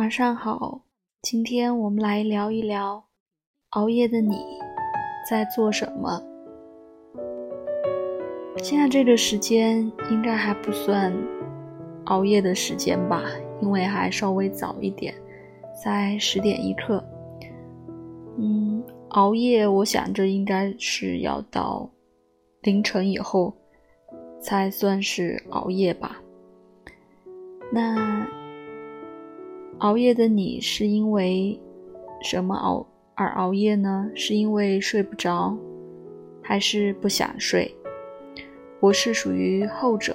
晚上好，今天我们来聊一聊熬夜的你在做什么。现在这个时间应该还不算熬夜的时间吧，因为还稍微早一点，在十点一刻。嗯，熬夜，我想着应该是要到凌晨以后才算是熬夜吧。那熬夜的你是因为什么熬而熬夜呢？是因为睡不着，还是不想睡？我是属于后者，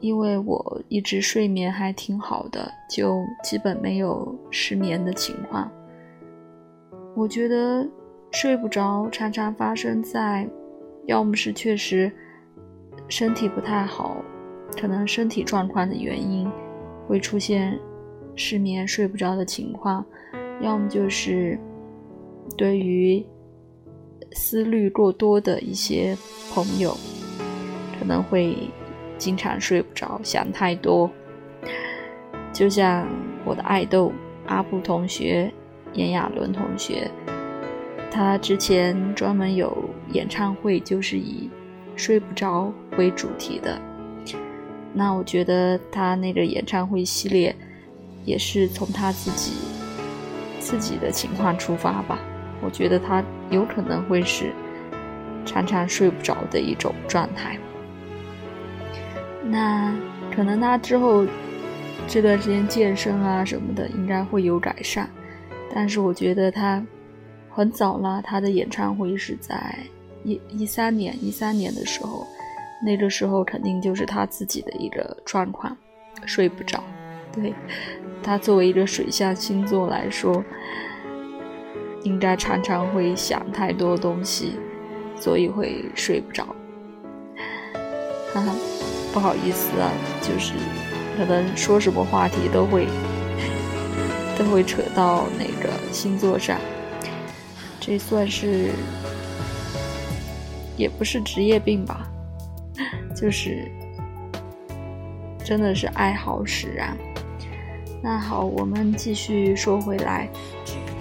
因为我一直睡眠还挺好的，就基本没有失眠的情况。我觉得睡不着常常发生在，要么是确实身体不太好。可能身体状况的原因，会出现失眠、睡不着的情况；要么就是对于思虑过多的一些朋友，可能会经常睡不着，想太多。就像我的爱豆阿布同学、炎亚纶同学，他之前专门有演唱会，就是以睡不着为主题的。那我觉得他那个演唱会系列，也是从他自己自己的情况出发吧。我觉得他有可能会是常常睡不着的一种状态。那可能他之后这段时间健身啊什么的应该会有改善，但是我觉得他很早了，他的演唱会是在一一三年一三年的时候。那个时候肯定就是他自己的一个状况，睡不着。对他作为一个水象星座来说，应该常常会想太多东西，所以会睡不着。哈哈，不好意思啊，就是可能说什么话题都会都会扯到那个星座上，这算是也不是职业病吧。就是真的是爱好使然。那好，我们继续说回来，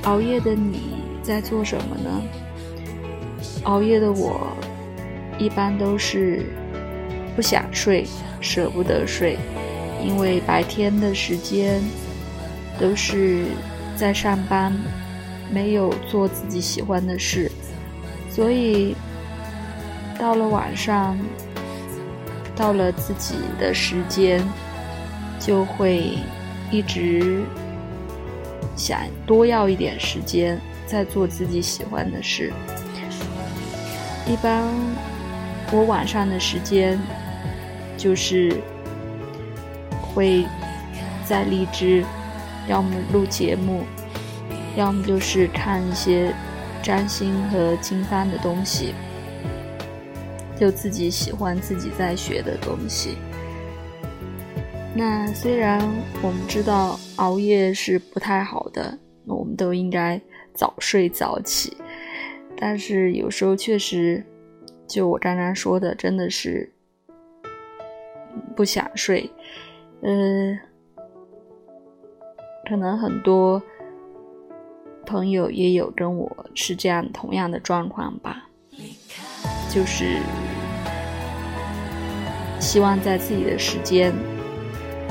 熬夜的你在做什么呢？熬夜的我一般都是不想睡，舍不得睡，因为白天的时间都是在上班，没有做自己喜欢的事，所以到了晚上。到了自己的时间，就会一直想多要一点时间，再做自己喜欢的事。一般我晚上的时间就是会在荔枝，要么录节目，要么就是看一些占星和经幡的东西。就自己喜欢自己在学的东西。那虽然我们知道熬夜是不太好的，我们都应该早睡早起，但是有时候确实，就我刚刚说的，真的是不想睡。呃，可能很多朋友也有跟我是这样同样的状况吧。就是希望在自己的时间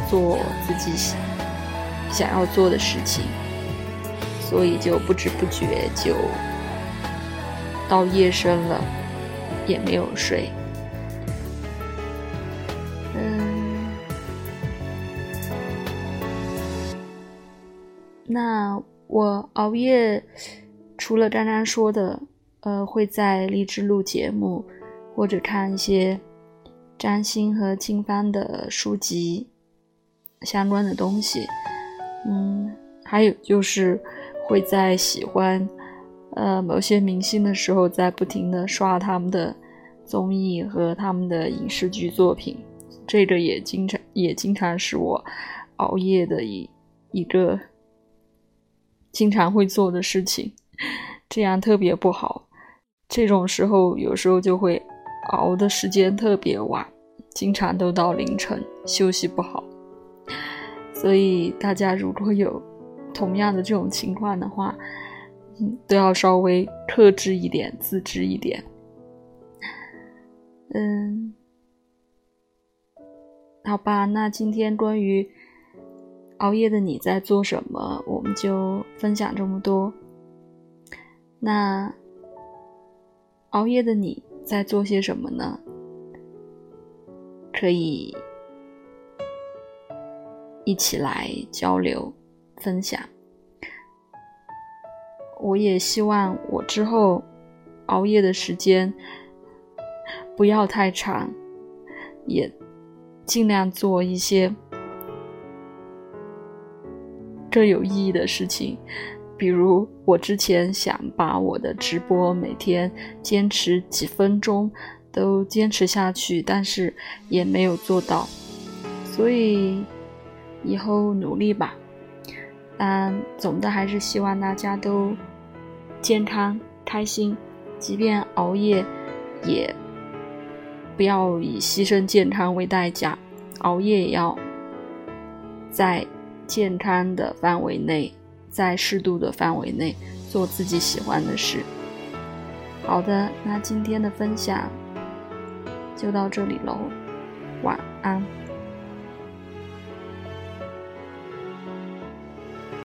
做自己想要做的事情，所以就不知不觉就到夜深了，也没有睡。嗯，那我熬夜除了刚刚说的。呃，会在荔枝录节目，或者看一些占星和经幡的书籍相关的东西。嗯，还有就是会在喜欢呃某些明星的时候，在不停的刷他们的综艺和他们的影视剧作品。这个也经常也经常是我熬夜的一一个经常会做的事情，这样特别不好。这种时候，有时候就会熬的时间特别晚，经常都到凌晨，休息不好。所以大家如果有同样的这种情况的话，嗯，都要稍微克制一点，自制一点。嗯，好吧，那今天关于熬夜的你在做什么，我们就分享这么多。那熬夜的你在做些什么呢？可以一起来交流分享。我也希望我之后熬夜的时间不要太长，也尽量做一些更有意义的事情。比如，我之前想把我的直播每天坚持几分钟都坚持下去，但是也没有做到，所以以后努力吧。但总的还是希望大家都。健康、开心，即便熬夜，也不要以牺牲健康为代价。熬夜也要在健康的范围内，在适度的范围内做自己喜欢的事。好的，那今天的分享就到这里喽，晚安。